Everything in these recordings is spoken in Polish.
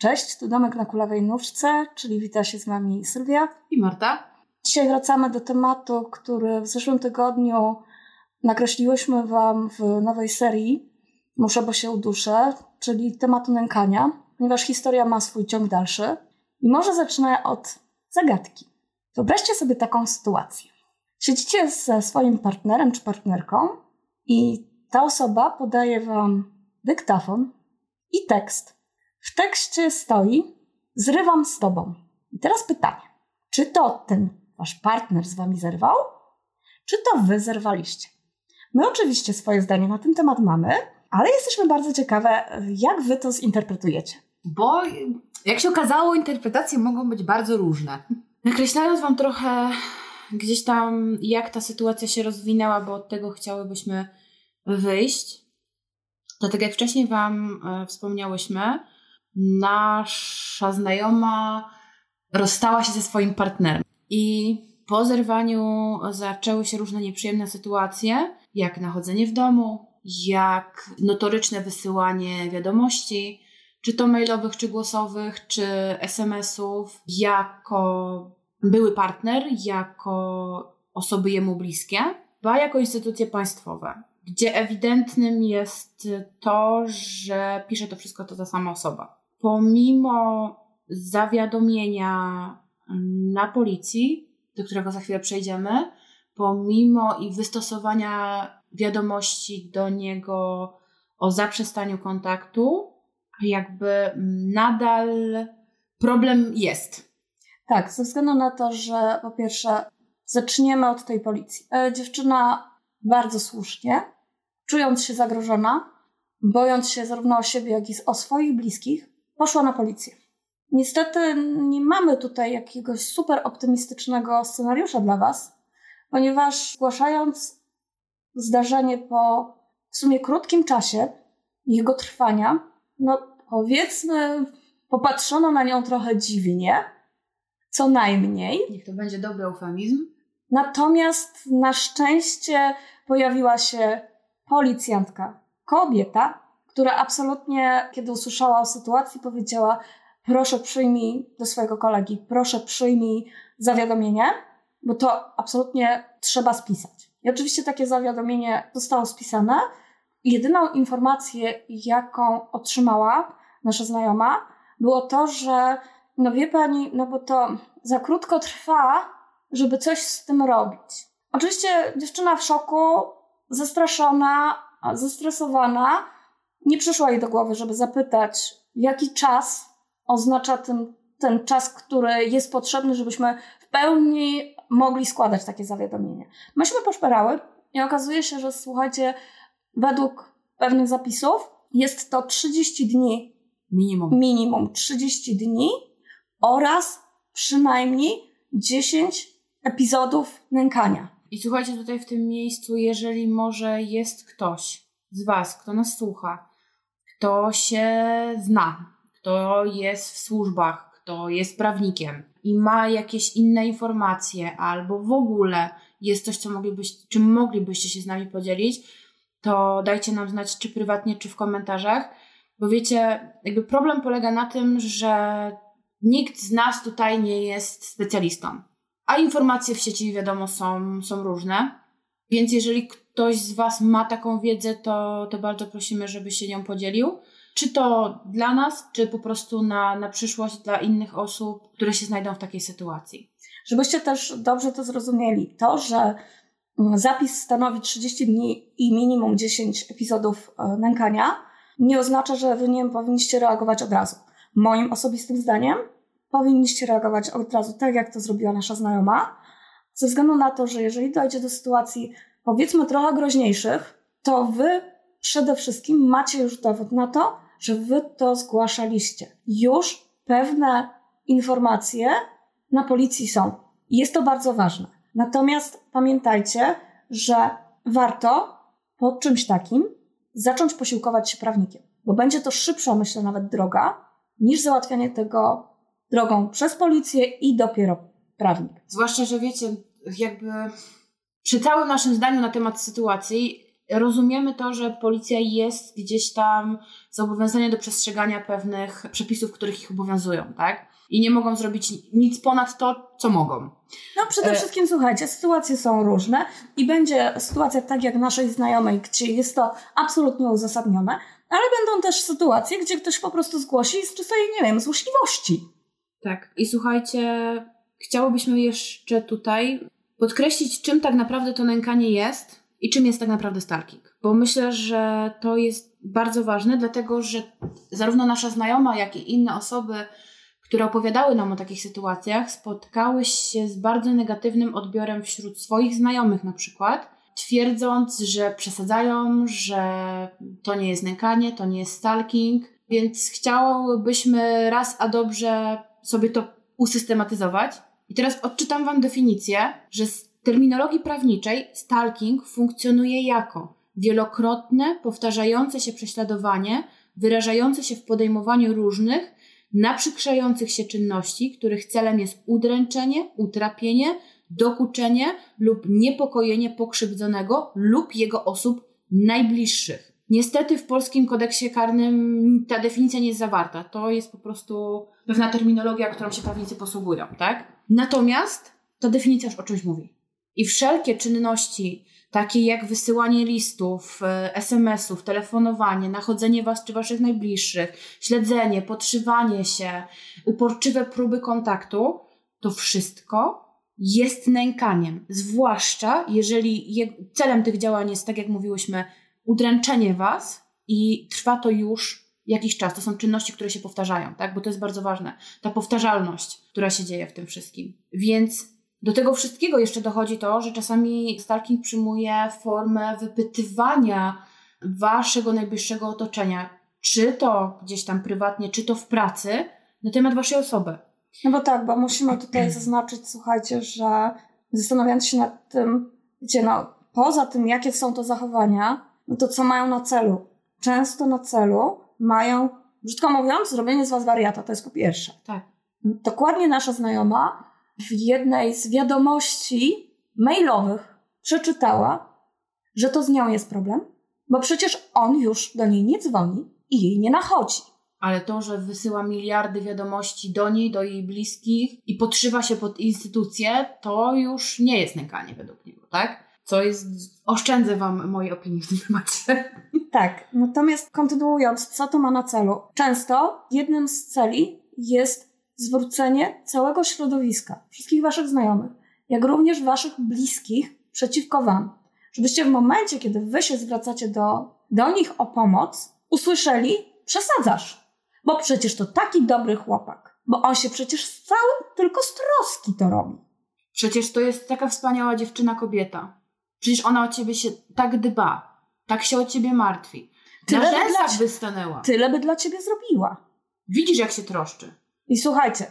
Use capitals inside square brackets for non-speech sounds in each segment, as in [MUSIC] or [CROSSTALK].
Cześć, tu Domek na Kulawej Nóżce, czyli wita się z Wami Sylwia i Marta. Dzisiaj wracamy do tematu, który w zeszłym tygodniu nakreśliłyśmy Wam w nowej serii Muszę, bo się uduszę, czyli tematu nękania, ponieważ historia ma swój ciąg dalszy. I może zacznę od zagadki. Wyobraźcie sobie taką sytuację. Siedzicie ze swoim partnerem czy partnerką i ta osoba podaje Wam dyktafon i tekst w tekście stoi: Zrywam z tobą. I teraz pytanie: czy to ten wasz partner z wami zerwał, czy to wy zerwaliście? My oczywiście swoje zdanie na ten temat mamy, ale jesteśmy bardzo ciekawe, jak wy to zinterpretujecie. Bo jak się okazało, interpretacje mogą być bardzo różne. Nakreślając wam trochę gdzieś tam, jak ta sytuacja się rozwinęła, bo od tego chciałybyśmy wyjść. To tak jak wcześniej wam e, wspomniałyśmy, nasza znajoma rozstała się ze swoim partnerem. I po zerwaniu zaczęły się różne nieprzyjemne sytuacje, jak nachodzenie w domu, jak notoryczne wysyłanie wiadomości, czy to mailowych, czy głosowych, czy SMS-ów, jako były partner, jako osoby jemu bliskie, ba jako instytucje państwowe, gdzie ewidentnym jest to, że pisze to wszystko to ta sama osoba pomimo zawiadomienia na policji, do którego za chwilę przejdziemy, pomimo i wystosowania wiadomości do niego o zaprzestaniu kontaktu, jakby nadal problem jest. Tak, ze względu na to, że po pierwsze zaczniemy od tej policji. E, dziewczyna bardzo słusznie, czując się zagrożona, bojąc się zarówno o siebie, jak i o swoich bliskich, poszła na policję. Niestety nie mamy tutaj jakiegoś super optymistycznego scenariusza dla Was, ponieważ zgłaszając zdarzenie po w sumie krótkim czasie jego trwania, no powiedzmy, popatrzono na nią trochę dziwnie, co najmniej. Niech to będzie dobry eufemizm. Natomiast na szczęście pojawiła się policjantka, kobieta, która absolutnie, kiedy usłyszała o sytuacji, powiedziała: Proszę przyjmij do swojego kolegi, proszę przyjmij zawiadomienie, bo to absolutnie trzeba spisać. I oczywiście takie zawiadomienie zostało spisane. Jedyną informację, jaką otrzymała nasza znajoma, było to, że no wie pani, no bo to za krótko trwa, żeby coś z tym robić. Oczywiście dziewczyna w szoku, zastraszona, zestresowana, nie przyszło jej do głowy, żeby zapytać, jaki czas oznacza ten, ten czas, który jest potrzebny, żebyśmy w pełni mogli składać takie zawiadomienie. Myśmy poszperały i okazuje się, że słuchajcie, według pewnych zapisów jest to 30 dni minimum. Minimum 30 dni oraz przynajmniej 10 epizodów nękania. I słuchajcie, tutaj w tym miejscu, jeżeli może jest ktoś z Was, kto nas słucha, kto się zna, kto jest w służbach, kto jest prawnikiem i ma jakieś inne informacje, albo w ogóle jest coś, co moglibyście, czym moglibyście się z nami podzielić, to dajcie nam znać, czy prywatnie, czy w komentarzach. Bo wiecie, jakby problem polega na tym, że nikt z nas tutaj nie jest specjalistą. A informacje w sieci, wiadomo, są, są różne. Więc jeżeli ktoś z Was ma taką wiedzę, to, to bardzo prosimy, żeby się nią podzielił. Czy to dla nas, czy po prostu na, na przyszłość dla innych osób, które się znajdą w takiej sytuacji. Żebyście też dobrze to zrozumieli. To, że mm, zapis stanowi 30 dni i minimum 10 epizodów e, nękania, nie oznacza, że wy nie powinniście reagować od razu. Moim osobistym zdaniem powinniście reagować od razu, tak jak to zrobiła nasza znajoma, ze względu na to, że jeżeli dojdzie do sytuacji powiedzmy trochę groźniejszych, to wy przede wszystkim macie już dowód na to, że wy to zgłaszaliście. Już pewne informacje na policji są. Jest to bardzo ważne. Natomiast pamiętajcie, że warto po czymś takim zacząć posiłkować się prawnikiem, bo będzie to szybsza, myślę, nawet droga, niż załatwianie tego drogą przez policję i dopiero prawnik. Zwłaszcza, że wiecie, jakby przy całym naszym zdaniu na temat sytuacji, rozumiemy to, że policja jest gdzieś tam zobowiązana do przestrzegania pewnych przepisów, których ich obowiązują, tak? I nie mogą zrobić nic ponad to, co mogą. No przede e... wszystkim słuchajcie, sytuacje są różne i będzie sytuacja tak jak naszej znajomej, gdzie jest to absolutnie uzasadnione, ale będą też sytuacje, gdzie ktoś po prostu zgłosi z czystej, nie wiem, złośliwości. Tak. I słuchajcie, chciałobyśmy jeszcze tutaj podkreślić, czym tak naprawdę to nękanie jest i czym jest tak naprawdę stalking. Bo myślę, że to jest bardzo ważne, dlatego że zarówno nasza znajoma, jak i inne osoby, które opowiadały nam o takich sytuacjach, spotkały się z bardzo negatywnym odbiorem wśród swoich znajomych na przykład, twierdząc, że przesadzają, że to nie jest nękanie, to nie jest stalking, więc chciałybyśmy raz a dobrze sobie to usystematyzować. I teraz odczytam Wam definicję, że z terminologii prawniczej stalking funkcjonuje jako wielokrotne, powtarzające się prześladowanie, wyrażające się w podejmowaniu różnych, naprzykrzających się czynności, których celem jest udręczenie, utrapienie, dokuczenie lub niepokojenie pokrzywdzonego lub jego osób najbliższych. Niestety w polskim kodeksie karnym ta definicja nie jest zawarta. To jest po prostu pewna terminologia, którą się prawnicy posługują, tak? Natomiast ta definicja już o czymś mówi. I wszelkie czynności, takie jak wysyłanie listów, e, SMS-ów, telefonowanie, nachodzenie was czy waszych najbliższych, śledzenie, podszywanie się, uporczywe próby kontaktu, to wszystko jest nękaniem. Zwłaszcza jeżeli celem tych działań jest, tak jak mówiłyśmy, udręczenie was i trwa to już jakiś czas. To są czynności, które się powtarzają, tak? Bo to jest bardzo ważne. Ta powtarzalność, która się dzieje w tym wszystkim. Więc do tego wszystkiego jeszcze dochodzi to, że czasami stalking przyjmuje formę wypytywania waszego najbliższego otoczenia, czy to gdzieś tam prywatnie, czy to w pracy, na temat waszej osoby. No bo tak, bo musimy tutaj [CLEARS THROAT] zaznaczyć, słuchajcie, że zastanawiając się nad tym, wiecie, no, poza tym, jakie są to zachowania, no to co mają na celu? Często na celu mają, brzydko mówiąc, zrobienie z was wariata, to jest po pierwsze. Tak. Dokładnie nasza znajoma w jednej z wiadomości mailowych przeczytała, że to z nią jest problem, bo przecież on już do niej nie dzwoni i jej nie nachodzi. Ale to, że wysyła miliardy wiadomości do niej, do jej bliskich i podszywa się pod instytucję, to już nie jest nękanie według niego, tak? Co jest. Oszczędzę Wam mojej opinii w tym temacie. Tak, natomiast kontynuując, co to ma na celu? Często jednym z celi jest zwrócenie całego środowiska, wszystkich Waszych znajomych, jak również Waszych bliskich przeciwko Wam. Żebyście w momencie, kiedy Wy się zwracacie do, do nich o pomoc, usłyszeli, przesadzasz. Bo przecież to taki dobry chłopak. Bo on się przecież z całym, tylko z troski to robi. Przecież to jest taka wspaniała dziewczyna kobieta. Przecież ona o ciebie się tak dba, tak się o ciebie martwi. Tyle Na rzęsach by stanęła. Tyle by dla ciebie zrobiła. Widzisz, jak się troszczy. I słuchajcie,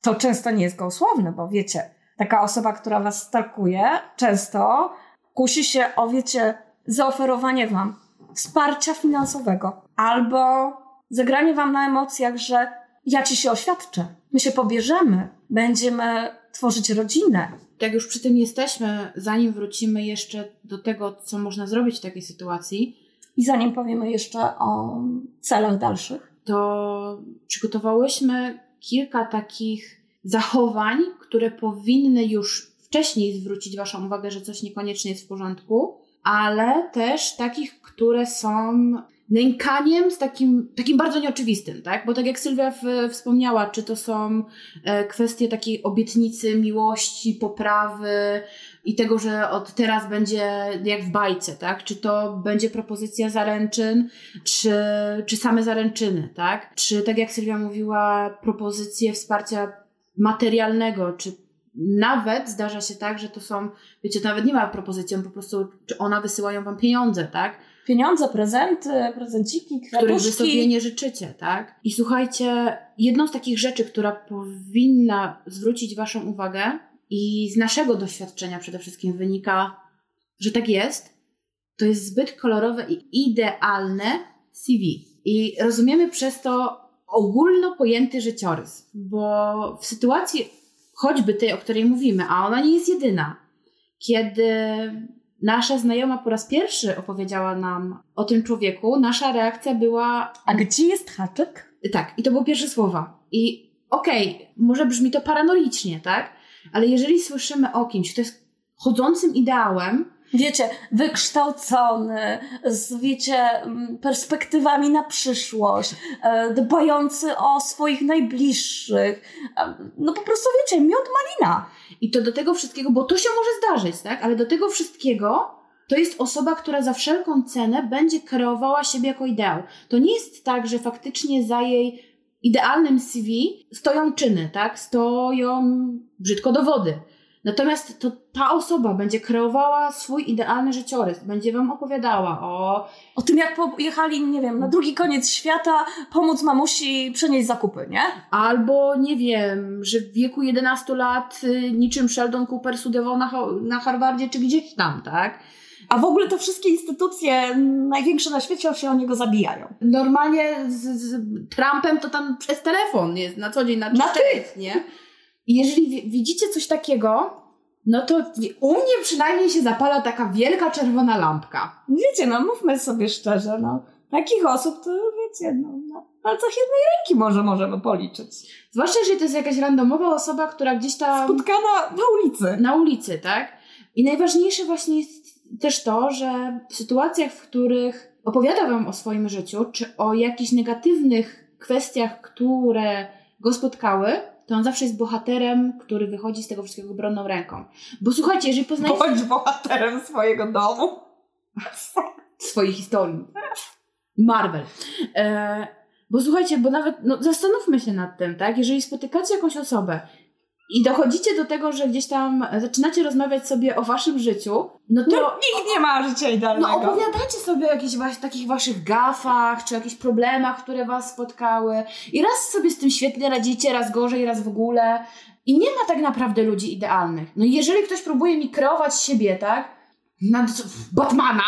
to często nie jest gołosłowne, bo wiecie, taka osoba, która was stalkuje, często kusi się o, wiecie, zaoferowanie wam wsparcia finansowego albo zagranie wam na emocjach, że ja ci się oświadczę, my się pobierzemy, będziemy tworzyć rodzinę. Tak już przy tym jesteśmy, zanim wrócimy jeszcze do tego, co można zrobić w takiej sytuacji. I zanim powiemy jeszcze o celach dalszych, to przygotowałyśmy kilka takich zachowań, które powinny już wcześniej zwrócić Waszą uwagę, że coś niekoniecznie jest w porządku, ale też takich, które są nękaniem z takim, takim bardzo nieoczywistym, tak? Bo tak jak Sylwia w, wspomniała, czy to są e, kwestie takiej obietnicy miłości, poprawy i tego, że od teraz będzie jak w bajce, tak? Czy to będzie propozycja zaręczyn, czy, czy same zaręczyny, tak? Czy tak jak Sylwia mówiła, propozycje wsparcia materialnego, czy nawet zdarza się tak, że to są, wiecie, to nawet nie ma propozycji, on po prostu, czy ona wysyłają wam pieniądze, tak? Pieniądze, prezenty, prezenciki, kwiatuszki. Których wy sobie nie życzycie, tak? I słuchajcie, jedną z takich rzeczy, która powinna zwrócić waszą uwagę i z naszego doświadczenia przede wszystkim wynika, że tak jest, to jest zbyt kolorowe i idealne CV. I rozumiemy przez to ogólno pojęty życiorys, bo w sytuacji choćby tej, o której mówimy, a ona nie jest jedyna, kiedy nasza znajoma po raz pierwszy opowiedziała nam o tym człowieku, nasza reakcja była. A gdzie jest haczyk? Tak, i to były pierwsze słowa. I okej, okay, może brzmi to paranoicznie, tak? Ale jeżeli słyszymy o kimś, kto jest chodzącym ideałem, wiecie, wykształcony, z, wiecie, perspektywami na przyszłość, e, dbający o swoich najbliższych. E, no po prostu, wiecie, miód malina. I to do tego wszystkiego, bo to się może zdarzyć, tak? Ale do tego wszystkiego to jest osoba, która za wszelką cenę będzie kreowała siebie jako ideał. To nie jest tak, że faktycznie za jej idealnym CV stoją czyny, tak? Stoją brzydko dowody Natomiast to ta osoba będzie kreowała swój idealny życiorys, będzie wam opowiadała o... O tym, jak pojechali, nie wiem, na drugi koniec świata pomóc mamusi przenieść zakupy, nie? Albo, nie wiem, że w wieku 11 lat y, niczym Sheldon Cooper studiował na, na Harvardzie czy gdzieś tam, tak? A w ogóle to wszystkie instytucje największe na świecie się o niego zabijają. Normalnie z, z Trumpem to tam przez telefon jest na co dzień na, na ty, nie? I jeżeli widzicie coś takiego, no to u mnie przynajmniej się zapala taka wielka czerwona lampka. Wiecie, no mówmy sobie szczerze, no takich osób to wiecie, no na palcach jednej ręki może możemy policzyć. Zwłaszcza, jeżeli to jest jakaś randomowa osoba, która gdzieś tam... Spotkana na ulicy. Na ulicy, tak? I najważniejsze właśnie jest też to, że w sytuacjach, w których opowiada wam o swoim życiu, czy o jakichś negatywnych kwestiach, które go spotkały, to on zawsze jest bohaterem, który wychodzi z tego wszystkiego obronną ręką. Bo słuchajcie, jeżeli poznajecie... Bądź bohaterem swojego domu. Swojej historii. Marvel. E, bo słuchajcie, bo nawet, no zastanówmy się nad tym, tak? Jeżeli spotykacie jakąś osobę i dochodzicie do tego, że gdzieś tam zaczynacie rozmawiać sobie o waszym życiu, no to... No, nikt nie ma życia idealnego. No opowiadacie sobie o jakichś was, takich waszych gafach, czy jakichś problemach, które was spotkały i raz sobie z tym świetnie radzicie, raz gorzej, raz w ogóle. I nie ma tak naprawdę ludzi idealnych. No jeżeli ktoś próbuje mi kreować siebie, tak? Na Batmana,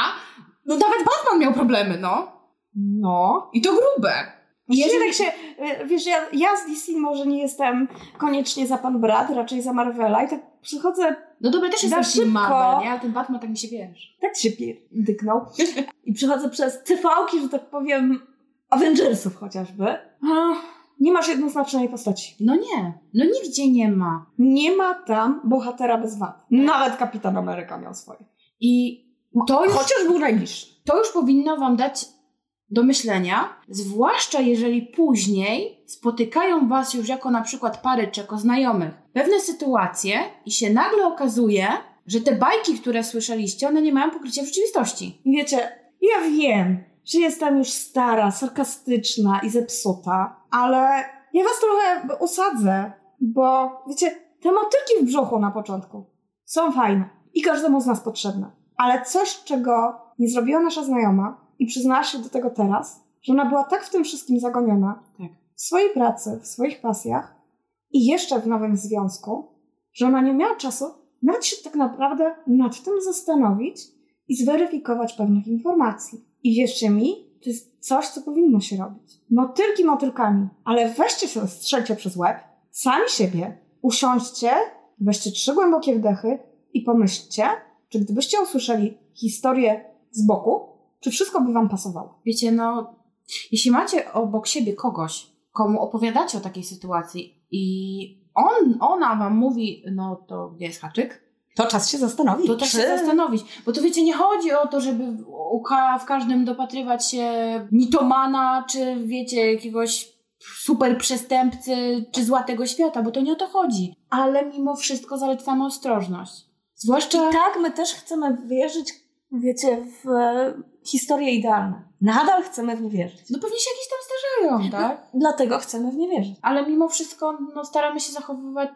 no nawet Batman miał problemy, no. No. I to grube. Jeżeli tak się, y, wiesz, ja, ja z DC może nie jestem koniecznie za pan brat, raczej za Marvela i tak przychodzę No dobra, też jestem szybko, Marvel, nie? Ale ten Batman tak mi się, wiesz... Tak się dyknął. I przychodzę przez cyfałki, że tak powiem, Avengersów chociażby. Nie masz jednoznacznej postaci. No nie. No nigdzie nie ma. Nie ma tam bohatera bez wad. Nawet Kapitan Ameryka miał swoje. I to już... Chociaż był najbliższy. To już powinno wam dać do myślenia, zwłaszcza jeżeli później spotykają Was już jako na przykład pary czy jako znajomych pewne sytuacje i się nagle okazuje, że te bajki, które słyszeliście, one nie mają pokrycia w rzeczywistości. Wiecie, ja wiem, że jestem już stara, sarkastyczna i zepsuta, ale ja Was trochę usadzę, bo wiecie, te motylki w brzuchu na początku są fajne i każdemu z nas potrzebne. Ale coś, czego nie zrobiła nasza znajoma, i przyznała się do tego teraz, że ona była tak w tym wszystkim zagoniona, tak. w swojej pracy, w swoich pasjach i jeszcze w nowym związku, że ona nie miała czasu nawet się tak naprawdę nad tym zastanowić i zweryfikować pewnych informacji. I wierzcie mi, to jest coś, co powinno się robić. Motylki motylkami, ale weźcie się, strzelcie przez łeb, sami siebie, usiądźcie, weźcie trzy głębokie wdechy i pomyślcie, czy gdybyście usłyszeli historię z boku, czy wszystko by Wam pasowało? Wiecie, no, jeśli macie obok siebie kogoś, komu opowiadacie o takiej sytuacji i on, ona Wam mówi, no to gdzie jest haczyk? To czas się zastanowić. To czas się zastanowić. Bo to wiecie, nie chodzi o to, żeby w każdym dopatrywać się mitomana, czy wiecie, jakiegoś super przestępcy, czy złatego świata, bo to nie o to chodzi. Ale mimo wszystko zalecamy ostrożność. Zwłaszcza... I tak my też chcemy wierzyć, wiecie, w historie idealne. Nadal chcemy w nie wierzyć. No pewnie się jakieś tam zdarzają, tak? No, dlatego chcemy w nie wierzyć. Ale mimo wszystko no, staramy się zachowywać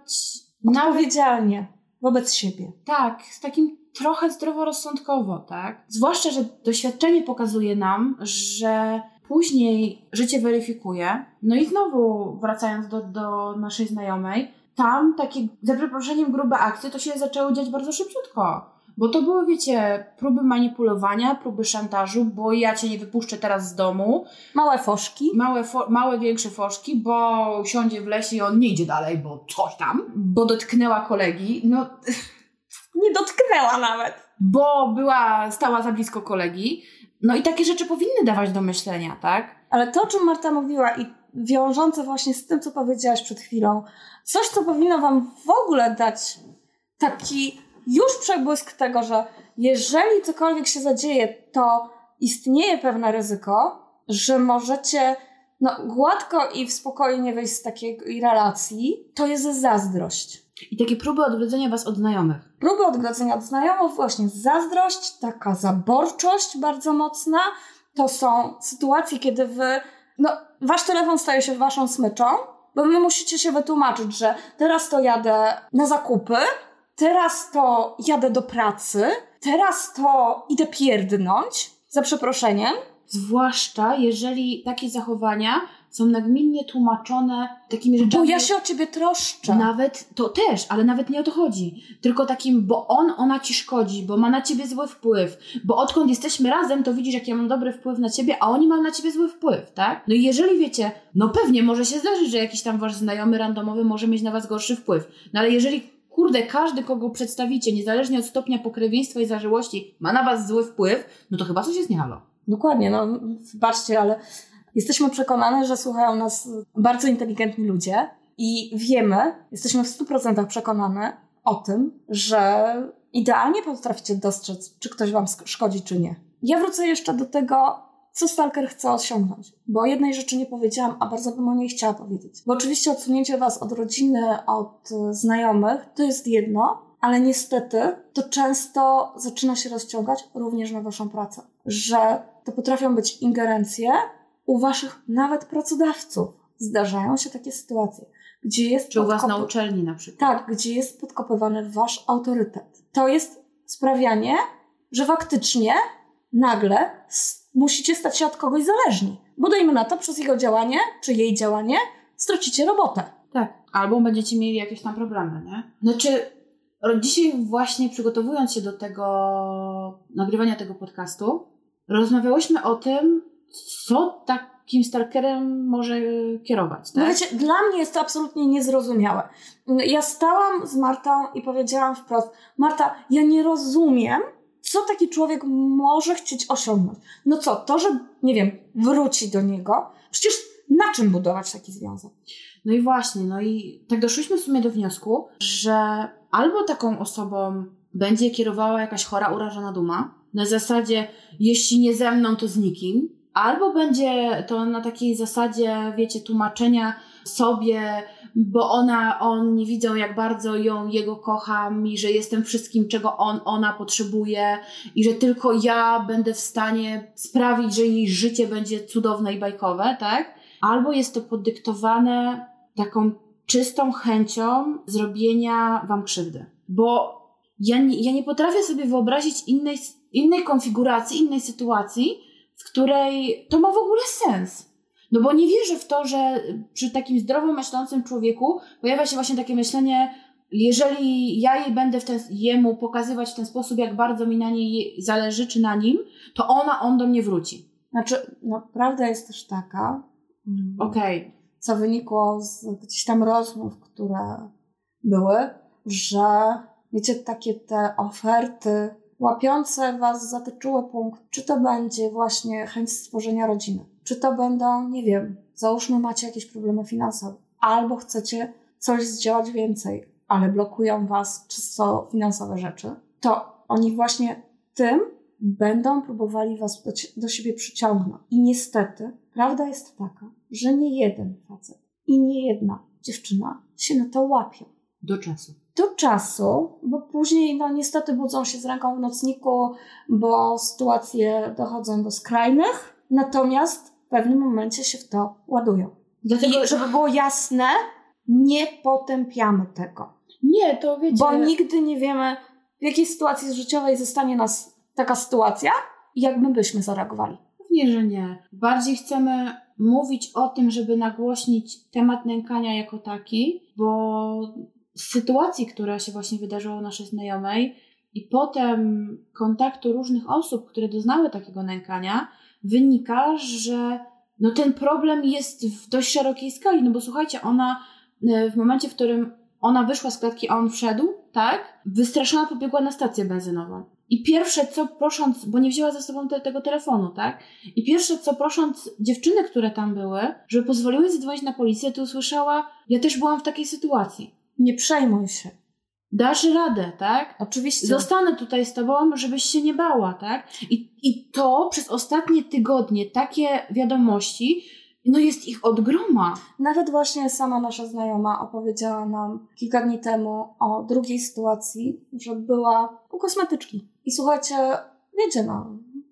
odpowiedzialnie nawet... wobec siebie. Tak, z takim trochę zdroworozsądkowo, tak? Zwłaszcza, że doświadczenie pokazuje nam, że później życie weryfikuje. No i znowu wracając do, do naszej znajomej, tam takie, za przeproszeniem, grube akcje to się zaczęło dziać bardzo szybciutko. Bo to były, wiecie, próby manipulowania, próby szantażu, bo ja cię nie wypuszczę teraz z domu. Małe foszki. Małe, fo małe większe foszki, bo siądzie w lesie i on nie idzie dalej, bo coś tam, bo dotknęła kolegi. No, nie dotknęła nawet. Bo była, stała za blisko kolegi. No i takie rzeczy powinny dawać do myślenia, tak? Ale to, o czym Marta mówiła i wiążące właśnie z tym, co powiedziałaś przed chwilą, coś, co powinno wam w ogóle dać taki już przebłysk tego, że jeżeli cokolwiek się zadzieje, to istnieje pewne ryzyko, że możecie no, gładko i w spokoju nie wyjść z takiej relacji, to jest zazdrość. I takie próby odgrodzenia was od znajomych. Próby odgrodzenia od znajomych, właśnie zazdrość, taka zaborczość bardzo mocna. To są sytuacje, kiedy wy, no, wasz telefon staje się waszą smyczą, bo wy musicie się wytłumaczyć, że teraz to jadę na zakupy, teraz to jadę do pracy, teraz to idę pierdnąć, za przeproszeniem. Zwłaszcza jeżeli takie zachowania są nagminnie tłumaczone takimi rzeczami. Bo ja się o ciebie troszczę. Nawet to też, ale nawet nie o to chodzi. Tylko takim, bo on, ona ci szkodzi, bo ma na ciebie zły wpływ. Bo odkąd jesteśmy razem, to widzisz, jak ja mam dobry wpływ na ciebie, a oni mają na ciebie zły wpływ, tak? No i jeżeli wiecie, no pewnie może się zdarzyć, że jakiś tam wasz znajomy randomowy może mieć na was gorszy wpływ. No ale jeżeli kurde, każdy, kogo przedstawicie, niezależnie od stopnia pokrewieństwa i zażyłości, ma na was zły wpływ, no to chyba coś jest nie halo. Dokładnie, no wybaczcie, ale jesteśmy przekonane, że słuchają nas bardzo inteligentni ludzie i wiemy, jesteśmy w 100% przekonane o tym, że idealnie potraficie dostrzec, czy ktoś wam szkodzi, czy nie. Ja wrócę jeszcze do tego, co stalker chce osiągnąć. Bo jednej rzeczy nie powiedziałam, a bardzo bym o niej chciała powiedzieć. Bo oczywiście odsunięcie was od rodziny, od znajomych, to jest jedno, ale niestety to często zaczyna się rozciągać również na waszą pracę. Że to potrafią być ingerencje u waszych nawet pracodawców. Zdarzają się takie sytuacje, gdzie jest. Czy u was na uczelni na przykład. Tak, gdzie jest podkopywany wasz autorytet. To jest sprawianie, że faktycznie nagle musicie stać się od kogoś zależni. Bo dajmy na to, przez jego działanie, czy jej działanie, stracicie robotę. Tak. Albo będziecie mieli jakieś tam problemy, nie? Znaczy, dzisiaj właśnie przygotowując się do tego nagrywania tego podcastu, rozmawiałyśmy o tym, co takim stalkerem może kierować. Tak? No wiecie, dla mnie jest to absolutnie niezrozumiałe. Ja stałam z Martą i powiedziałam wprost: Marta, ja nie rozumiem, co taki człowiek może chcieć osiągnąć. No co, to, że, nie wiem, wróci do niego, przecież na czym budować taki związek? No i właśnie, no i tak doszliśmy w sumie do wniosku, że albo taką osobą będzie kierowała jakaś chora, urażona duma, na zasadzie, jeśli nie ze mną, to z nikim, albo będzie to na takiej zasadzie, wiecie, tłumaczenia sobie, bo ona, on nie widzą, jak bardzo ją, jego kocham i że jestem wszystkim, czego on, ona potrzebuje i że tylko ja będę w stanie sprawić, że jej życie będzie cudowne i bajkowe, tak? Albo jest to podyktowane taką czystą chęcią zrobienia wam krzywdy. Bo ja nie, ja nie potrafię sobie wyobrazić innej, innej konfiguracji, innej sytuacji, w której to ma w ogóle sens. No bo nie wierzę w to, że przy takim zdrowo myślącym człowieku pojawia się właśnie takie myślenie, jeżeli ja jej będę w ten, jemu pokazywać w ten sposób, jak bardzo mi na niej zależy, czy na nim, to ona, on do mnie wróci. Znaczy, no, prawda jest też taka, mm, okej, okay. co wynikło z gdzieś tam rozmów, które były, że wiecie, takie te oferty łapiące Was za te punkt, czy to będzie właśnie chęć stworzenia rodziny, czy to będą, nie wiem, załóżmy macie jakieś problemy finansowe, albo chcecie coś zdziałać więcej, ale blokują Was czysto finansowe rzeczy, to oni właśnie tym będą próbowali Was do, do siebie przyciągnąć. I niestety, prawda jest taka, że nie jeden facet i nie jedna dziewczyna się na to łapią. Do czasu do czasu, bo później no niestety budzą się z ręką w nocniku, bo sytuacje dochodzą do skrajnych, natomiast pewnym momencie się w to ładują. Dlatego, I żeby było jasne, nie potępiamy tego. Nie, to wiecie. Bo nigdy nie wiemy, w jakiej sytuacji życiowej zostanie nas taka sytuacja i jak my byśmy zareagowali. Pewnie, że nie. Bardziej chcemy mówić o tym, żeby nagłośnić temat nękania jako taki, bo sytuacji, która się właśnie wydarzyła u naszej znajomej i potem kontaktu różnych osób, które doznały takiego nękania, wynika, że no ten problem jest w dość szerokiej skali, no bo słuchajcie, ona e, w momencie, w którym ona wyszła z klatki, a on wszedł, tak, wystraszona pobiegła na stację benzynową. I pierwsze co prosząc, bo nie wzięła ze sobą te, tego telefonu, tak? I pierwsze co prosząc dziewczyny, które tam były, żeby pozwoliły zadzwonić na policję, to usłyszała, ja też byłam w takiej sytuacji. Nie przejmuj się. Dasz radę, tak? Oczywiście. Zostanę tutaj z tobą, żebyś się nie bała, tak? I, I to przez ostatnie tygodnie, takie wiadomości, no jest ich od groma. Nawet właśnie sama nasza znajoma opowiedziała nam kilka dni temu o drugiej sytuacji, że była u kosmetyczki. I słuchajcie, wiecie no,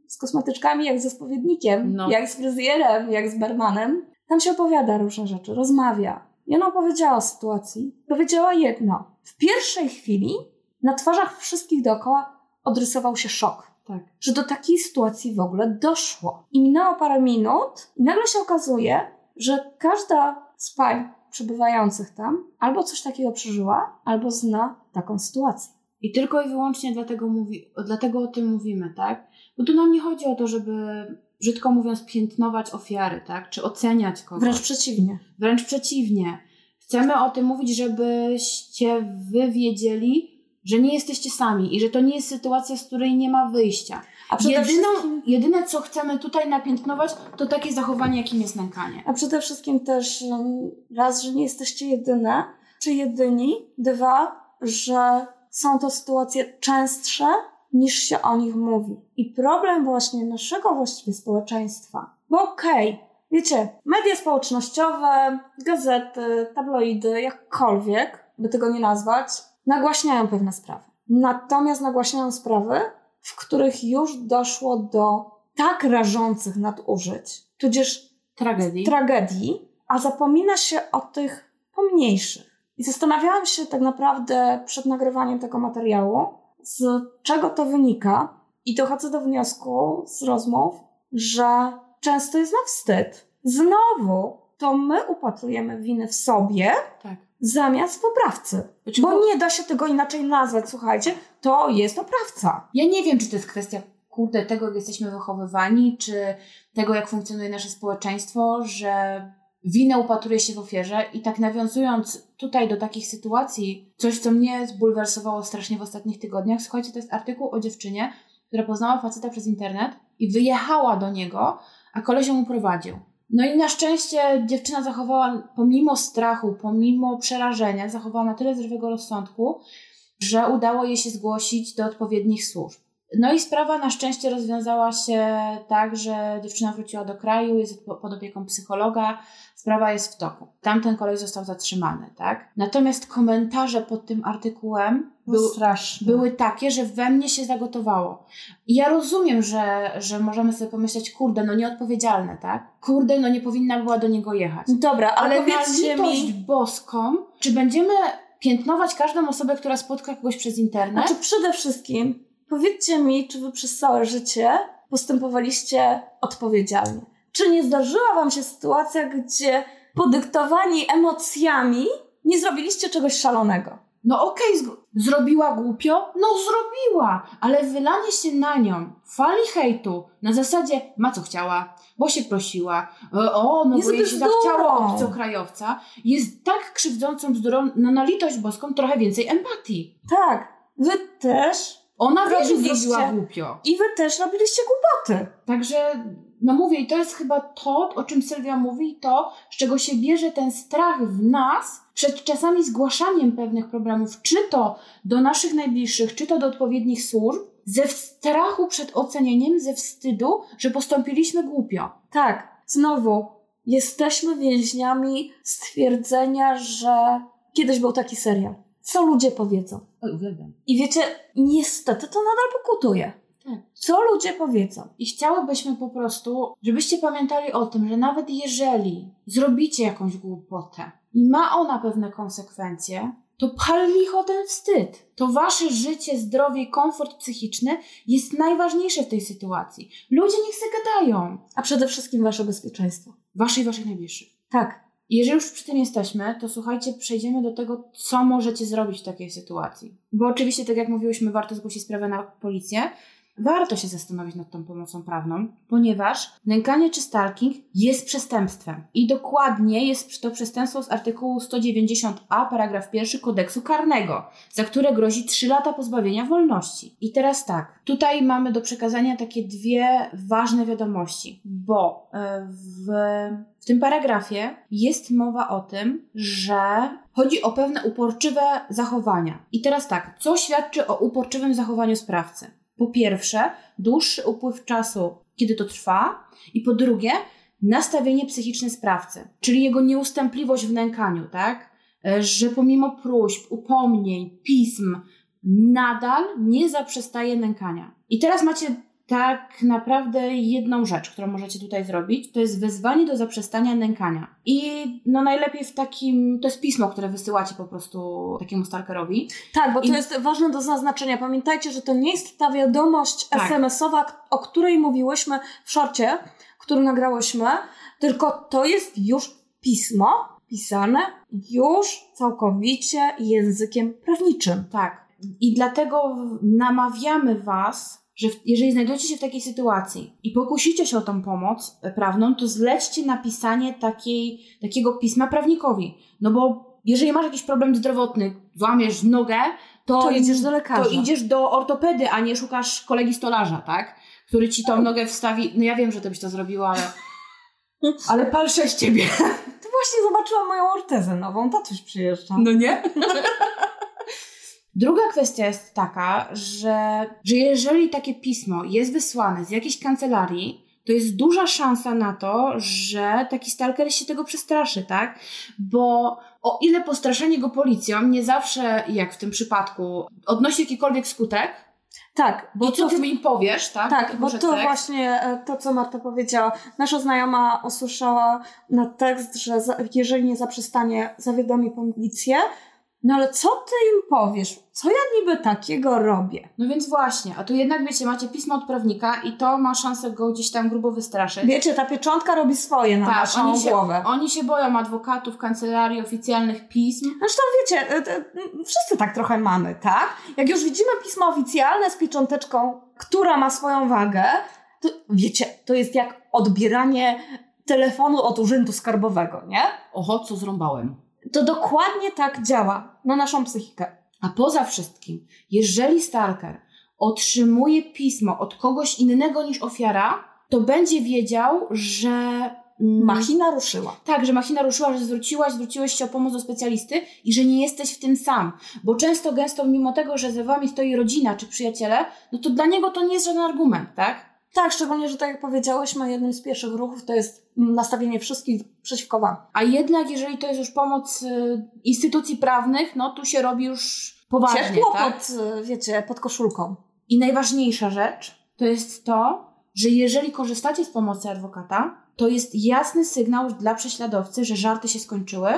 z kosmetyczkami jak ze spowiednikiem, No. jak z fryzjerem, jak z barmanem. Tam się opowiada różne rzeczy, rozmawia. I ona opowiedziała o sytuacji. Powiedziała jedno. W pierwszej chwili na twarzach wszystkich dookoła odrysował się szok Tak. że do takiej sytuacji w ogóle doszło. I minęło parę minut i nagle się okazuje, że każda z pań przebywających tam albo coś takiego przeżyła, albo zna taką sytuację. I tylko i wyłącznie dlatego, mówi, dlatego o tym mówimy, tak? Bo tu nam nie chodzi o to, żeby, brzydko mówiąc, piętnować ofiary, tak? Czy oceniać kogoś. Wręcz przeciwnie. Wręcz przeciwnie. Chcemy o tym mówić, żebyście wy wiedzieli, że nie jesteście sami i że to nie jest sytuacja, z której nie ma wyjścia. A przede, Jedyną, wszystkim, jedyne, co chcemy tutaj napiętnować, to takie zachowanie, jakim jest nękanie. a przede wszystkim też um, raz, że nie jesteście jedyne, czy jedyni, dwa, że są to sytuacje częstsze niż się o nich mówi. I problem właśnie naszego właściwie społeczeństwa, bo okej, wiecie, media społecznościowe, gazety, tabloidy, jakkolwiek by tego nie nazwać, nagłaśniają pewne sprawy. Natomiast nagłaśniają sprawy, w których już doszło do tak rażących nadużyć, tudzież Tragedii. tragedii, a zapomina się o tych pomniejszych. I zastanawiałam się tak naprawdę przed nagrywaniem tego materiału, z czego to wynika, i dochodzę do wniosku z rozmów, że często jest na wstyd. Znowu to my upatrujemy winy w sobie tak. zamiast w oprawcy. Znaczy, Bo bo- nie da się tego inaczej nazwać, słuchajcie, to jest oprawca. Ja nie wiem, czy to jest kwestia, kurde, tego, jak jesteśmy wychowywani, czy tego, jak funkcjonuje nasze społeczeństwo, że winę upatruje się w ofierze i tak nawiązując tutaj do takich sytuacji, coś, co mnie zbulwersowało strasznie w ostatnich tygodniach, słuchajcie, to jest artykuł o dziewczynie, która poznała faceta przez internet i wyjechała do niego, a koleś ją uprowadził. No i na szczęście dziewczyna zachowała, pomimo strachu, pomimo przerażenia, zachowała na tyle zdrowego rozsądku, że udało jej się zgłosić do odpowiednich służb. No i sprawa na szczęście rozwiązała się tak, że dziewczyna wróciła do kraju, jest po- pod opieką psychologa, sprawa jest w toku. Tamten koleś został zatrzymany, tak? Natomiast komentarze pod tym artykułem były, straszne. były takie, że we mnie się zagotowało. I ja rozumiem, że, że możemy sobie pomyśleć, kurde, no nieodpowiedzialne, tak? Kurde, no nie powinna była do niego jechać. Dobra, ale, Ale powiedzcie mi, boską, czy będziemy piętnować każdą osobę, która spotka kogoś przez internet? Znaczy przede wszystkim, powiedzcie mi, czy wy przez całe życie postępowaliście odpowiedzialnie? Czy nie zdarzyła wam się sytuacja, gdzie podyktowani emocjami nie zrobiliście czegoś szalonego? No okej, zg- zrobiła głupio? No zrobiła, ale wylanie się na nią fali hejtu na zasadzie ma co chciała, bo się prosiła, e, o, no Jest bo jej się zachciało obcokrajowca, jest tak krzywdzącą bzdurą, no na litość boską trochę więcej empatii. Tak, wy też Ona wie, że Robiliście. zrobiła głupio. i wy też robiliście głupoty. Także, no mówię, i to jest chyba to, o czym Sylwia mówi, i to, z czego się bierze ten strach w nas przed czasami zgłaszaniem pewnych problemów, czy to do naszych najbliższych, czy to do odpowiednich służb, ze strachu przed ocenieniem, ze wstydu, że postąpiliśmy głupio. Tak, znowu, jesteśmy więźniami stwierdzenia, że kiedyś był taki serial. Co ludzie powiedzą? Oj, uwielbiam. I wiecie, niestety to nadal pokutuje. Tak. Co ludzie powiedzą? I chciałybyśmy po prostu, żebyście pamiętali o tym, że nawet jeżeli zrobicie jakąś głupotę i ma ona pewne konsekwencje, to pal licho ten wstyd. To wasze życie, zdrowie i komfort psychiczny jest najważniejsze w tej sytuacji. Ludzie niech se gadają. A przede wszystkim wasze bezpieczeństwo. Wasze i waszych najbliższych. Tak. Jeżeli już przy tym jesteśmy, to słuchajcie, przejdziemy do tego, co możecie zrobić w takiej sytuacji. Bo oczywiście, tak jak mówiłyśmy, warto zgłosić sprawę na policję, warto się zastanowić nad tą pomocą prawną, ponieważ nękanie czy stalking jest przestępstwem. I dokładnie jest to przestępstwo z artykułu 190a, paragraf 1 kodeksu karnego, za które grozi 3 lata pozbawienia wolności. I teraz tak, tutaj mamy do przekazania takie dwie ważne wiadomości, bo e, w, w tym paragrafie jest mowa o tym, że chodzi o pewne uporczywe zachowania. I teraz tak, co świadczy o uporczywym zachowaniu sprawcy? Po pierwsze, dłuższy upływ czasu, kiedy to trwa, i po drugie, nastawienie psychiczne sprawcy, czyli jego nieustępliwość w nękaniu, tak? E, że pomimo próśb, upomnień, pism, nadal nie zaprzestaje nękania. I teraz macie tak naprawdę jedną rzecz, którą możecie tutaj zrobić, to jest wezwanie do zaprzestania nękania. I no najlepiej w takim, to jest pismo, które wysyłacie po prostu takiemu stalkerowi. Tak, bo I... to jest ważne do zaznaczenia. Pamiętajcie, że to nie jest ta wiadomość tak. SMS-owa, o której mówiłyśmy w szorcie, który nagrałyśmy, tylko to jest już pismo pisane już całkowicie językiem prawniczym. Tak. I dlatego namawiamy Was, że jeżeli znajdujecie się w takiej sytuacji i pokusicie się o tą pomoc prawną, to zlećcie napisanie takiej, takiego pisma prawnikowi. No bo jeżeli masz jakiś problem zdrowotny, złamiesz nogę, to, to idziesz do lekarza. To idziesz do ortopedy, a nie szukasz kolegi stolarza, tak? Który ci tą nogę wstawi. No ja wiem, że to byś to zrobiła, ale. [LAUGHS] Ale palszę z ciebie. Ty właśnie zobaczyłam moją ortezę nową, tatuś przyjeżdża. No nie? [LAUGHS] Druga kwestia jest taka, że, że jeżeli takie pismo jest wysłane z jakiejś kancelarii, to jest duża szansa na to, że taki stalker się tego przestraszy, tak? Bo o ile postraszenie go policją nie zawsze, jak w tym przypadku, odnosi jakikolwiek skutek, tak, bo I co ty mi powiesz, tak? Tak, bo to tekst. właśnie e, to, co Marta powiedziała. Nasza znajoma usłyszała na tekst, że jeżeli nie zaprzestanie, zawiadomi policję, no ale co ty im powiesz? Co ja niby takiego robię? No więc właśnie, a tu jednak wiecie, macie pismo od prawnika i to ma szansę go gdzieś tam grubo wystraszyć. Wiecie, ta pieczątka robi swoje na tak, waszą oni się, głowę. Oni się boją adwokatów, kancelarii, oficjalnych pism. Zresztą wiecie, e, wszyscy tak trochę mamy, tak? Jak już widzimy pismo oficjalne z piecząteczką, która ma swoją wagę, to wiecie, to jest jak odbieranie telefonu od urzędu skarbowego, nie? Oho, co zrąbałem. To dokładnie tak działa na naszą psychikę. A poza wszystkim, jeżeli stalker otrzymuje pismo od kogoś innego niż ofiara, to będzie wiedział, że mm, Machina ruszyła. Tak, że machina ruszyła, że zwróciłaś, zwróciłeś się o pomoc do specjalisty i że nie jesteś w tym sam. Bo często, gęsto, mimo tego, że za wami stoi rodzina czy przyjaciele, no to dla niego to nie jest żaden argument, tak? Tak, szczególnie, że tak jak powiedziałyśmy, jednym z pierwszych ruchów to jest nastawienie wszystkich przeciwko Wam. A jednak, jeżeli to jest już pomoc y, instytucji prawnych, no tu się robi już poważnie, Ciepło tak? pod, y, wiecie, pod koszulką. I najważniejsza rzecz to jest to, że jeżeli korzystacie z pomocy adwokata, to jest jasny sygnał dla prześladowcy, że żarty się skończyły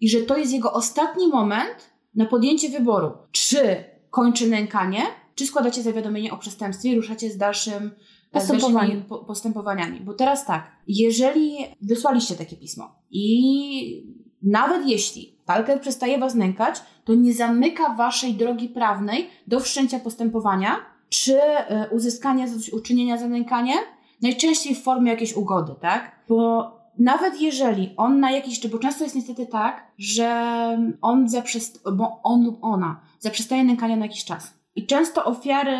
i że to jest jego ostatni moment na podjęcie wyboru. Czy kończy nękanie, czy składacie zawiadomienie o przestępstwie i ruszacie z dalszym postępowaniami. postępowaniami. Bo teraz tak, jeżeli wysłaliście takie pismo i nawet jeśli stalker przestaje was nękać, to nie zamyka waszej drogi prawnej do wszczęcia postępowania czy e, uzyskania uczynienia za nękanie, najczęściej w formie jakiejś ugody, tak? Bo nawet jeżeli on na jakiś, bo często jest niestety tak, że on zaprzest, bo on lub ona zaprzestaje nękania na jakiś czas i często ofiary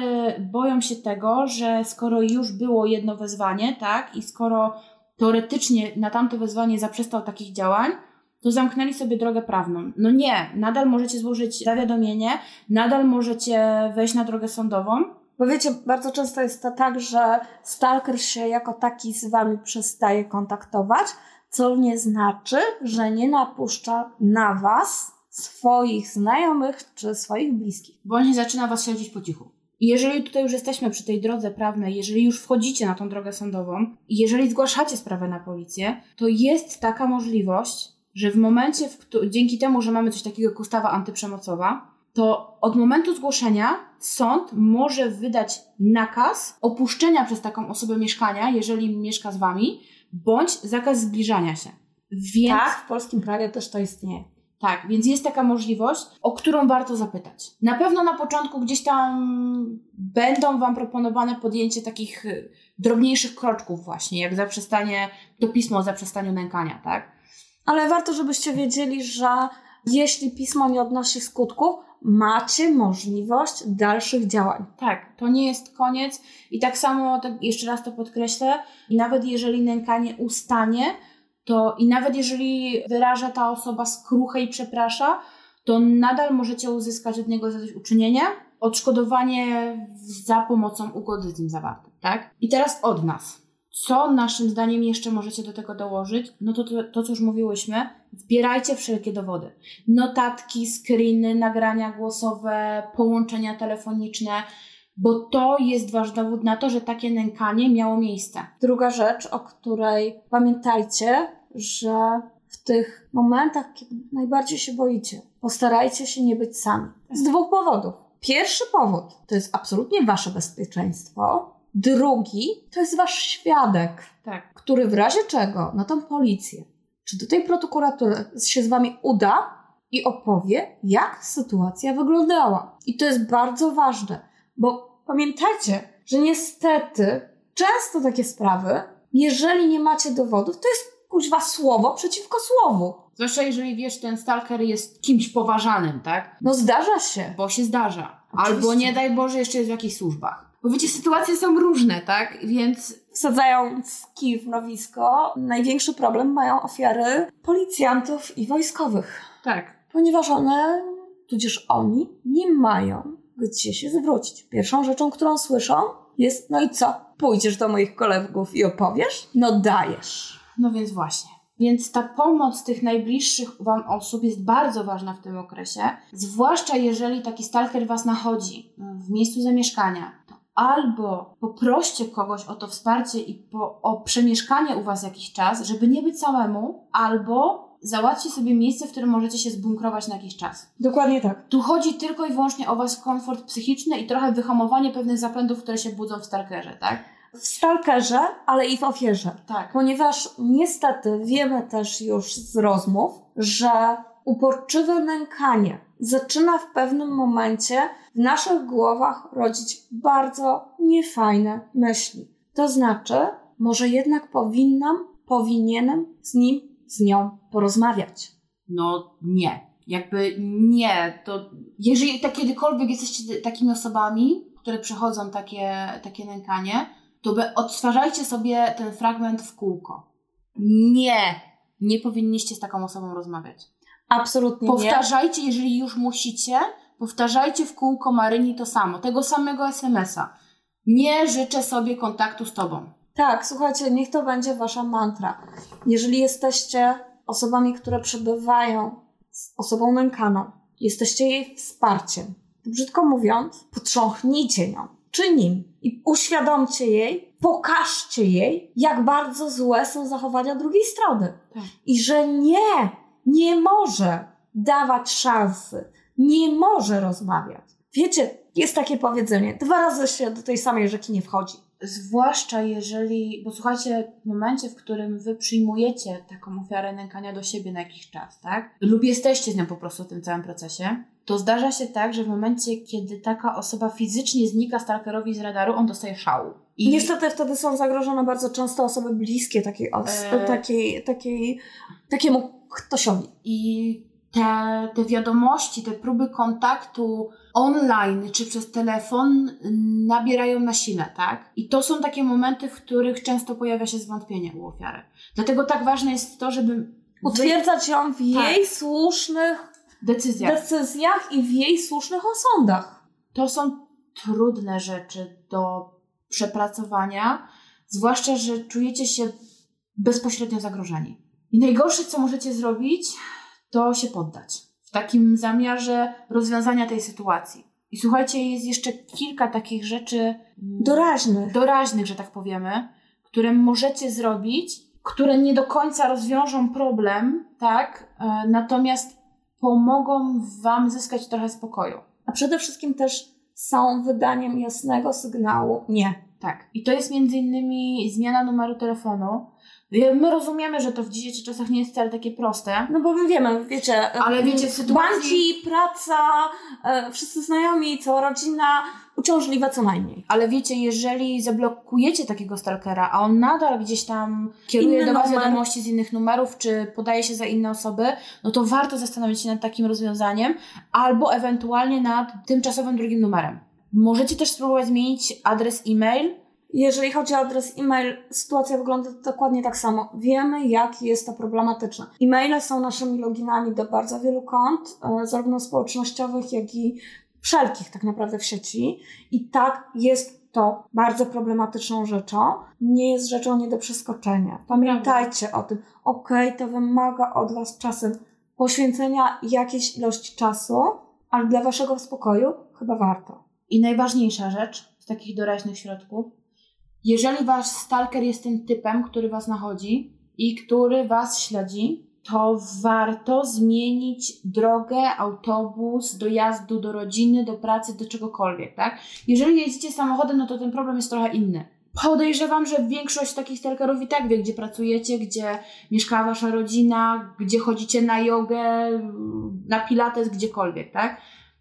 boją się tego, że skoro już było jedno wezwanie, tak, i skoro teoretycznie na tamto wezwanie zaprzestał takich działań, to zamknęli sobie drogę prawną. No nie, nadal możecie złożyć zawiadomienie, nadal możecie wejść na drogę sądową. Bo wiecie, bardzo często jest to tak, że stalker się jako taki z wami przestaje kontaktować, co nie znaczy, że nie napuszcza na was swoich znajomych czy swoich bliskich. On zaczyna was śledzić po cichu. I jeżeli tutaj już jesteśmy przy tej drodze prawnej, jeżeli już wchodzicie na tą drogę sądową i jeżeli zgłaszacie sprawę na policję, to jest taka możliwość, że w momencie, w dzięki temu, że mamy coś takiego jak ustawa antyprzemocowa, to od momentu zgłoszenia sąd może wydać nakaz opuszczenia przez taką osobę mieszkania, jeżeli mieszka z wami, bądź zakaz zbliżania się. Więc... Tak, w polskim prawie też to istnieje. Tak, więc jest taka możliwość, o którą warto zapytać. Na pewno na początku gdzieś tam będą Wam proponowane podjęcie takich y, drobniejszych kroczków właśnie, jak zaprzestanie, to pismo o zaprzestaniu nękania, tak? Ale warto, żebyście wiedzieli, że jeśli pismo nie odnosi skutków, macie możliwość dalszych działań. Tak, to nie jest koniec i tak samo, tak jeszcze raz to podkreślę, i nawet jeżeli nękanie ustanie, to i nawet jeżeli wyraża ta osoba skruchę i przeprasza, to nadal możecie uzyskać od niego zadośćuczynienie, odszkodowanie za pomocą ugody z nim zawartej, tak? I teraz od nas. Co naszym zdaniem jeszcze możecie do tego dołożyć? No to, to, to co już mówiłyśmy, zbierajcie wszelkie dowody. Notatki, screeny, nagrania głosowe, połączenia telefoniczne, bo to jest wasz dowód na to, że takie nękanie miało miejsce. Druga rzecz, o której pamiętajcie, że w tych momentach, kiedy najbardziej się boicie, postarajcie się nie być sami. Z dwóch powodów. Pierwszy powód to jest absolutnie wasze bezpieczeństwo. Drugi to jest wasz świadek, Tak. który w razie czego na tą policję czy do tej prokuratury się z wami uda i opowie, jak sytuacja wyglądała. I to jest bardzo ważne, bo pamiętajcie, że niestety często takie sprawy, jeżeli nie macie dowodów, to jest kuźwa słowo przeciwko słowu. Zwłaszcza jeżeli wiesz, ten stalker jest kimś poważanym, tak? No zdarza się. Bo się zdarza. Oczywiście. Albo nie daj Boże, jeszcze jest w jakichś służbach. Bo wiecie, sytuacje są różne, tak? Więc Wsadzając kij w mrowisko, największy problem mają ofiary policjantów i wojskowych. tak. ponieważ one, tudzież oni, nie mają gdzie się zwrócić. Pierwszą rzeczą, którą słyszą, jest: No i co? Pójdziesz do moich kolegów i opowiesz? No dajesz. No więc właśnie. Więc ta pomoc tych najbliższych Wam osób jest bardzo ważna w tym okresie, zwłaszcza jeżeli taki stalker Was nachodzi w miejscu zamieszkania. To albo poproście kogoś o to wsparcie i po, o przemieszkanie u Was jakiś czas, żeby nie być samemu, albo załatwcie sobie miejsce, w którym możecie się zbunkrować na jakiś czas. Dokładnie tak. Tu chodzi tylko i wyłącznie o Was komfort psychiczny i trochę wyhamowanie pewnych zapędów, które się budzą w stalkerze, tak? W stalkerze, ale i w ofierze. Tak. Ponieważ niestety wiemy też już z rozmów, że uporczywe nękanie zaczyna w pewnym momencie w naszych głowach rodzić bardzo niefajne myśli. To znaczy, może jednak powinnam, powinienem z nim, z nią porozmawiać. No nie. Jakby nie. To jeżeli tak kiedykolwiek jesteście takimi osobami, które przechodzą takie, takie nękanie, to by odtwarzajcie sobie ten fragment w kółko. Nie. Nie powinniście z taką osobą rozmawiać. Absolutnie nie. Powtarzajcie, jeżeli już musicie, powtarzajcie w kółko Maryni to samo, tego samego SMS-a. Nie życzę sobie kontaktu z tobą. Tak, słuchajcie, niech to będzie wasza mantra. Jeżeli jesteście osobami, które przebywają z osobą nękaną, jesteście jej wsparciem, to brzydko mówiąc, potrząchnijcie nią, czy nim i uświadomcie jej, pokażcie jej, jak bardzo złe są zachowania drugiej strony. Tak. I że nie, nie może dawać szansy, nie może rozmawiać. Wiecie, jest takie powiedzenie, dwa razy się do tej samej rzeki nie wchodzi. Zwłaszcza jeżeli, bo słuchajcie, w momencie, w którym wy przyjmujecie taką ofiarę nękania do siebie na jakiś czas, tak? Lub jesteście z nią po prostu w tym całym procesie, to zdarza się tak, że w momencie, kiedy taka osoba fizycznie znika stalkerowi z radaru, on dostaje szału. I niestety wtedy są zagrożone bardzo często osoby bliskie takiej, os- E. takiej, takiej, takiemu ktośowi. I te, te wiadomości, te próby kontaktu online czy przez telefon nabierają na sile, tak? I to są takie momenty, w których często pojawia się zwątpienie u ofiary. Dlatego tak ważne jest to, żeby Utwierdzać ją w Tak. jej słusznych decyzja. decyzjach i w jej słusznych osądach. To są trudne rzeczy do przepracowania, zwłaszcza, że czujecie się bezpośrednio zagrożeni. I najgorsze, co możecie zrobić, to się poddać. W takim zamiarze rozwiązania tej sytuacji. I słuchajcie, jest jeszcze kilka takich rzeczy mm, Doraźnych. doraźnych, że tak powiemy, które możecie zrobić, które nie do końca rozwiążą problem, tak? E, Natomiast pomogą Wam zyskać trochę spokoju. A przede wszystkim też są wydaniem jasnego sygnału nie. Tak. I to jest między innymi zmiana numeru telefonu. My rozumiemy, że to w dzisiejszych czasach nie jest wcale takie proste. No bo my wiemy, wiecie, ale wiecie, w sytuacji... Banki, praca, e, wszyscy znajomi, cała rodzina, uciążliwe co najmniej. Ale wiecie, jeżeli zablokujecie takiego stalkera, a on nadal gdzieś tam kieruje Inny do Was numer. wiadomości z innych numerów, czy podaje się za inne osoby, no to warto zastanowić się nad takim rozwiązaniem, albo ewentualnie nad tymczasowym drugim numerem. Możecie też spróbować zmienić adres e-mail, jeżeli chodzi o adres e-mail, sytuacja wygląda dokładnie tak samo. Wiemy, jak jest to problematyczne. E-maile są naszymi loginami do bardzo wielu kont, e, zarówno społecznościowych, jak i wszelkich tak naprawdę w sieci. I tak jest to bardzo problematyczną rzeczą. Nie jest rzeczą nie do przeskoczenia. Pamiętajcie o tym. Okej, okay, to wymaga od Was czasem poświęcenia jakiejś ilości czasu, ale dla Waszego spokoju chyba warto. I najważniejsza rzecz z takich doraźnych środków, jeżeli wasz stalker jest tym typem, który was nachodzi i który was śledzi, to warto zmienić drogę, autobus, dojazdu do rodziny, do pracy, do czegokolwiek, tak? Jeżeli jeździcie samochodem, no to ten problem jest trochę inny. Podejrzewam, że większość takich stalkerów i tak wie, gdzie pracujecie, gdzie mieszka wasza rodzina, gdzie chodzicie na jogę, na pilates, gdziekolwiek, tak?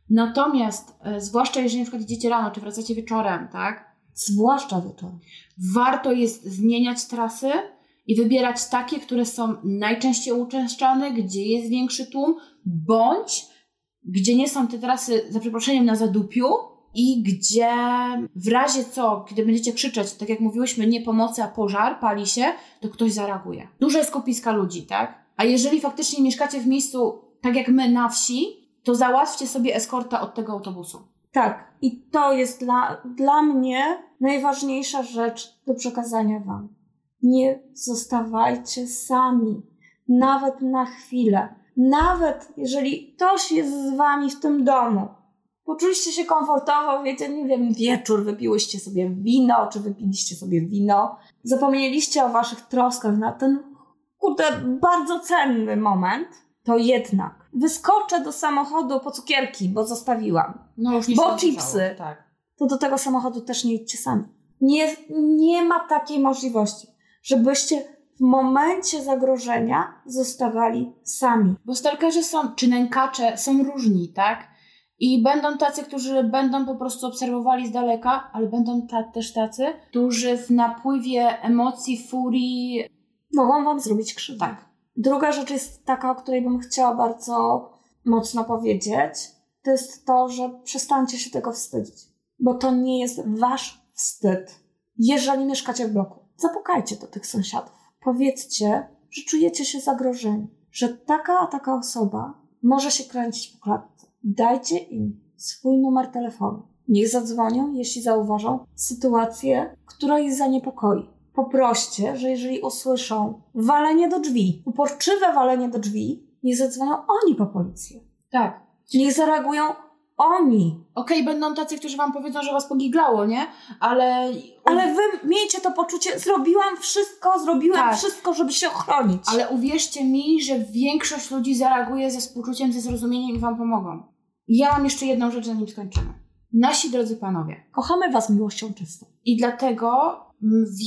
Natomiast, e, zwłaszcza jeżeli na przykład idziecie rano, czy wracacie wieczorem, tak? Zwłaszcza wieczorem. Warto jest zmieniać trasy i wybierać takie, które są najczęściej uczęszczane, gdzie jest większy tłum, bądź gdzie nie są te trasy, za przeproszeniem, na zadupiu i gdzie w razie co, kiedy będziecie krzyczeć, tak jak mówiłyśmy, nie pomocy, a pożar, pali się, to ktoś zareaguje. Duże skupiska ludzi, tak? A jeżeli faktycznie mieszkacie w miejscu, tak jak my na wsi, to załatwcie sobie eskorta od tego autobusu. Tak, i to jest dla, dla mnie najważniejsza rzecz do przekazania Wam. Nie zostawajcie sami, nawet na chwilę. Nawet jeżeli ktoś jest z Wami w tym domu, poczuliście się komfortowo, wiecie, nie wiem, wieczór, wypiłyście sobie wino, czy wypiliście sobie wino, zapomnieliście o Waszych troskach na ten, kurde, bardzo cenny moment, to jednak wyskoczę do samochodu po cukierki, bo zostawiłam. No już nie Bo chipsy. Tak. To do tego samochodu też nie idźcie sami. Nie, nie ma takiej możliwości, żebyście w momencie zagrożenia zostawali sami. Bo stalkerzy są, czy nękacze są różni, tak? I będą tacy, którzy będą po prostu obserwowali z daleka, ale będą ta, też tacy, którzy w napływie emocji, furii mogą wam zrobić krzywdę. Tak. Druga rzecz jest taka, o której bym chciała bardzo mocno powiedzieć. To jest to, że przestańcie się tego wstydzić. Bo to nie jest wasz wstyd. Jeżeli mieszkacie w bloku, zapukajcie do tych sąsiadów. Powiedzcie, że czujecie się zagrożeni. Że taka a taka osoba może się kręcić po klatce. Dajcie im swój numer telefonu. Niech zadzwonią, jeśli zauważą sytuację, która ich zaniepokoi poproście, że jeżeli usłyszą walenie do drzwi, uporczywe walenie do drzwi, niech zadzwonią oni po policję. Tak. Niech zareagują oni. Okej, okay, będą tacy, którzy wam powiedzą, że was pogiglało, nie? Ale... Ale wy miejcie to poczucie, zrobiłam wszystko, zrobiłam tak. wszystko, żeby się ochronić. Ale uwierzcie mi, że większość ludzi zareaguje ze współczuciem, ze zrozumieniem i wam pomogą. I ja mam jeszcze jedną rzecz, zanim skończymy. Nasi drodzy panowie. Kochamy was miłością czystą. I dlatego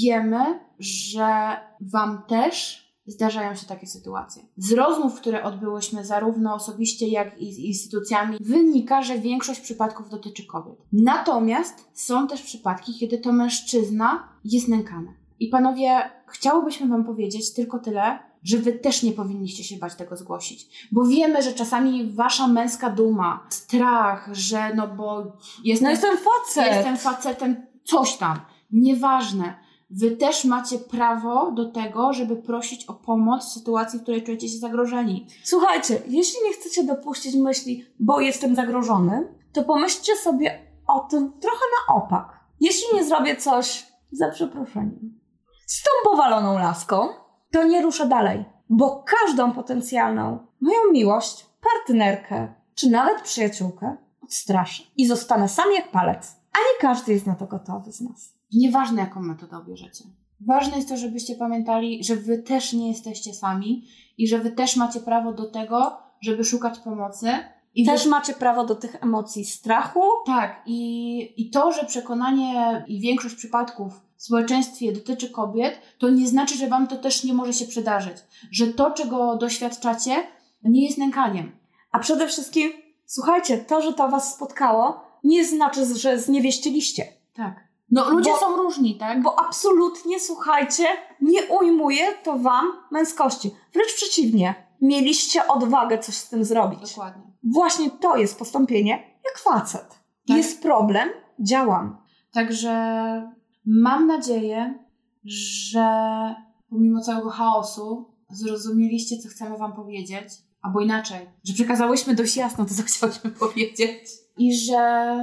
wiemy, że Wam też zdarzają się takie sytuacje. Z rozmów, które odbyłyśmy zarówno osobiście, jak i z instytucjami, wynika, że większość przypadków dotyczy kobiet. Natomiast są też przypadki, kiedy to mężczyzna jest nękany. I panowie, chciałobyśmy Wam powiedzieć tylko tyle, że Wy też nie powinniście się bać tego zgłosić. Bo wiemy, że czasami Wasza męska duma, strach, że no bo jestem, no jestem facet. Jestem facetem, coś tam Nieważne. Wy też macie prawo do tego, żeby prosić o pomoc w sytuacji, w której czujecie się zagrożeni. Słuchajcie, jeśli nie chcecie dopuścić myśli, bo jestem zagrożony, to pomyślcie sobie o tym trochę na opak. Jeśli nie zrobię coś za przeproszeniem z tą powaloną laską, to nie ruszę dalej, bo każdą potencjalną moją miłość, partnerkę czy nawet przyjaciółkę odstraszę i zostanę sam jak palec. A nie każdy jest na to gotowy z nas. Nieważne, jaką metodę obierzecie. Ważne jest to, żebyście pamiętali, że wy też nie jesteście sami i że wy też macie prawo do tego, żeby szukać pomocy. I też wy... macie prawo do tych emocji strachu. Tak, i, i to, że przekonanie i większość przypadków w społeczeństwie dotyczy kobiet, to nie znaczy, że wam to też nie może się przydarzyć. Że to, czego doświadczacie, nie jest nękaniem. A przede wszystkim, słuchajcie, to, że to was spotkało, nie znaczy, że zniewieściliście. Tak. No ludzie Bo- są różni, tak? Bo absolutnie, słuchajcie, nie ujmuje to wam męskości. Wręcz przeciwnie, mieliście odwagę coś z tym zrobić. Dokładnie. Właśnie to jest postąpienie jak facet. Tak. Jest problem, działam. Także mam nadzieję, że pomimo całego chaosu zrozumieliście, co chcemy Wam powiedzieć, albo inaczej, że przekazałyśmy dość jasno to, co [LAUGHS] chciałyśmy powiedzieć i że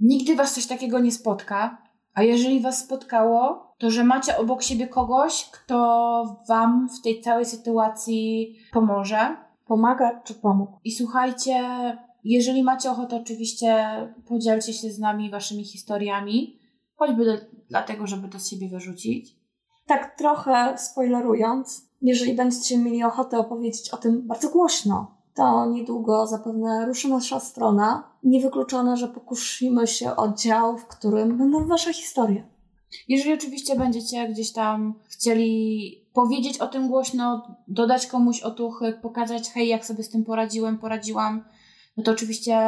nigdy Was coś takiego nie spotka, a jeżeli Was spotkało, to że macie obok siebie kogoś, kto Wam w tej całej sytuacji pomoże. Pomaga czy pomógł? I słuchajcie, jeżeli macie ochotę, oczywiście podzielcie się z nami waszymi historiami, choćby do, dlatego, żeby to z siebie wyrzucić. Tak trochę spoilerując, jeżeli będziecie mieli ochotę opowiedzieć o tym bardzo głośno, to niedługo zapewne ruszy nasza strona. Niewykluczone, że pokusimy się o dział, w którym będą wasze historie. Jeżeli oczywiście będziecie gdzieś tam chcieli powiedzieć o tym głośno, dodać komuś otuchy, pokazać, hej, jak sobie z tym poradziłem, poradziłam, no to oczywiście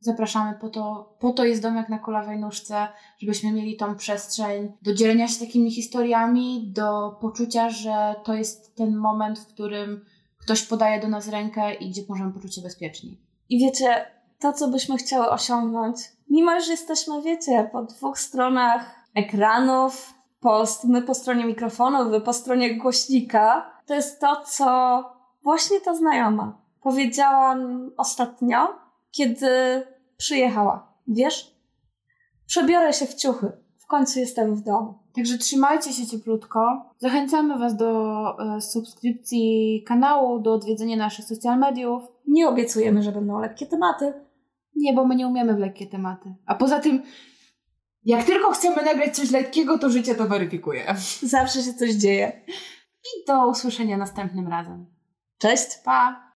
zapraszamy po to, po to jest domek na kulawej nóżce, żebyśmy mieli tą przestrzeń do dzielenia się takimi historiami, do poczucia, że to jest ten moment, w którym ktoś podaje do nas rękę i gdzie możemy poczuć się bezpieczni. I wiecie, to co byśmy chciały osiągnąć, mimo że jesteśmy, wiecie, po dwóch stronach ekranów, po, my po stronie mikrofonu, wy po stronie głośnika, to jest to, co właśnie ta znajoma powiedziała ostatnio, kiedy przyjechała. Wiesz? Przebiorę się w ciuchy. W końcu jestem w domu. Także trzymajcie się cieplutko. Zachęcamy Was do e, subskrypcji kanału, do odwiedzenia naszych social mediów. Nie obiecujemy, że będą lekkie tematy. Nie, bo my nie umiemy w lekkie tematy. A poza tym, jak tylko chcemy nagrać coś lekkiego, to życie to weryfikuje. [LAUGHS] Zawsze się coś dzieje. I do usłyszenia następnym razem. Cześć! Pa!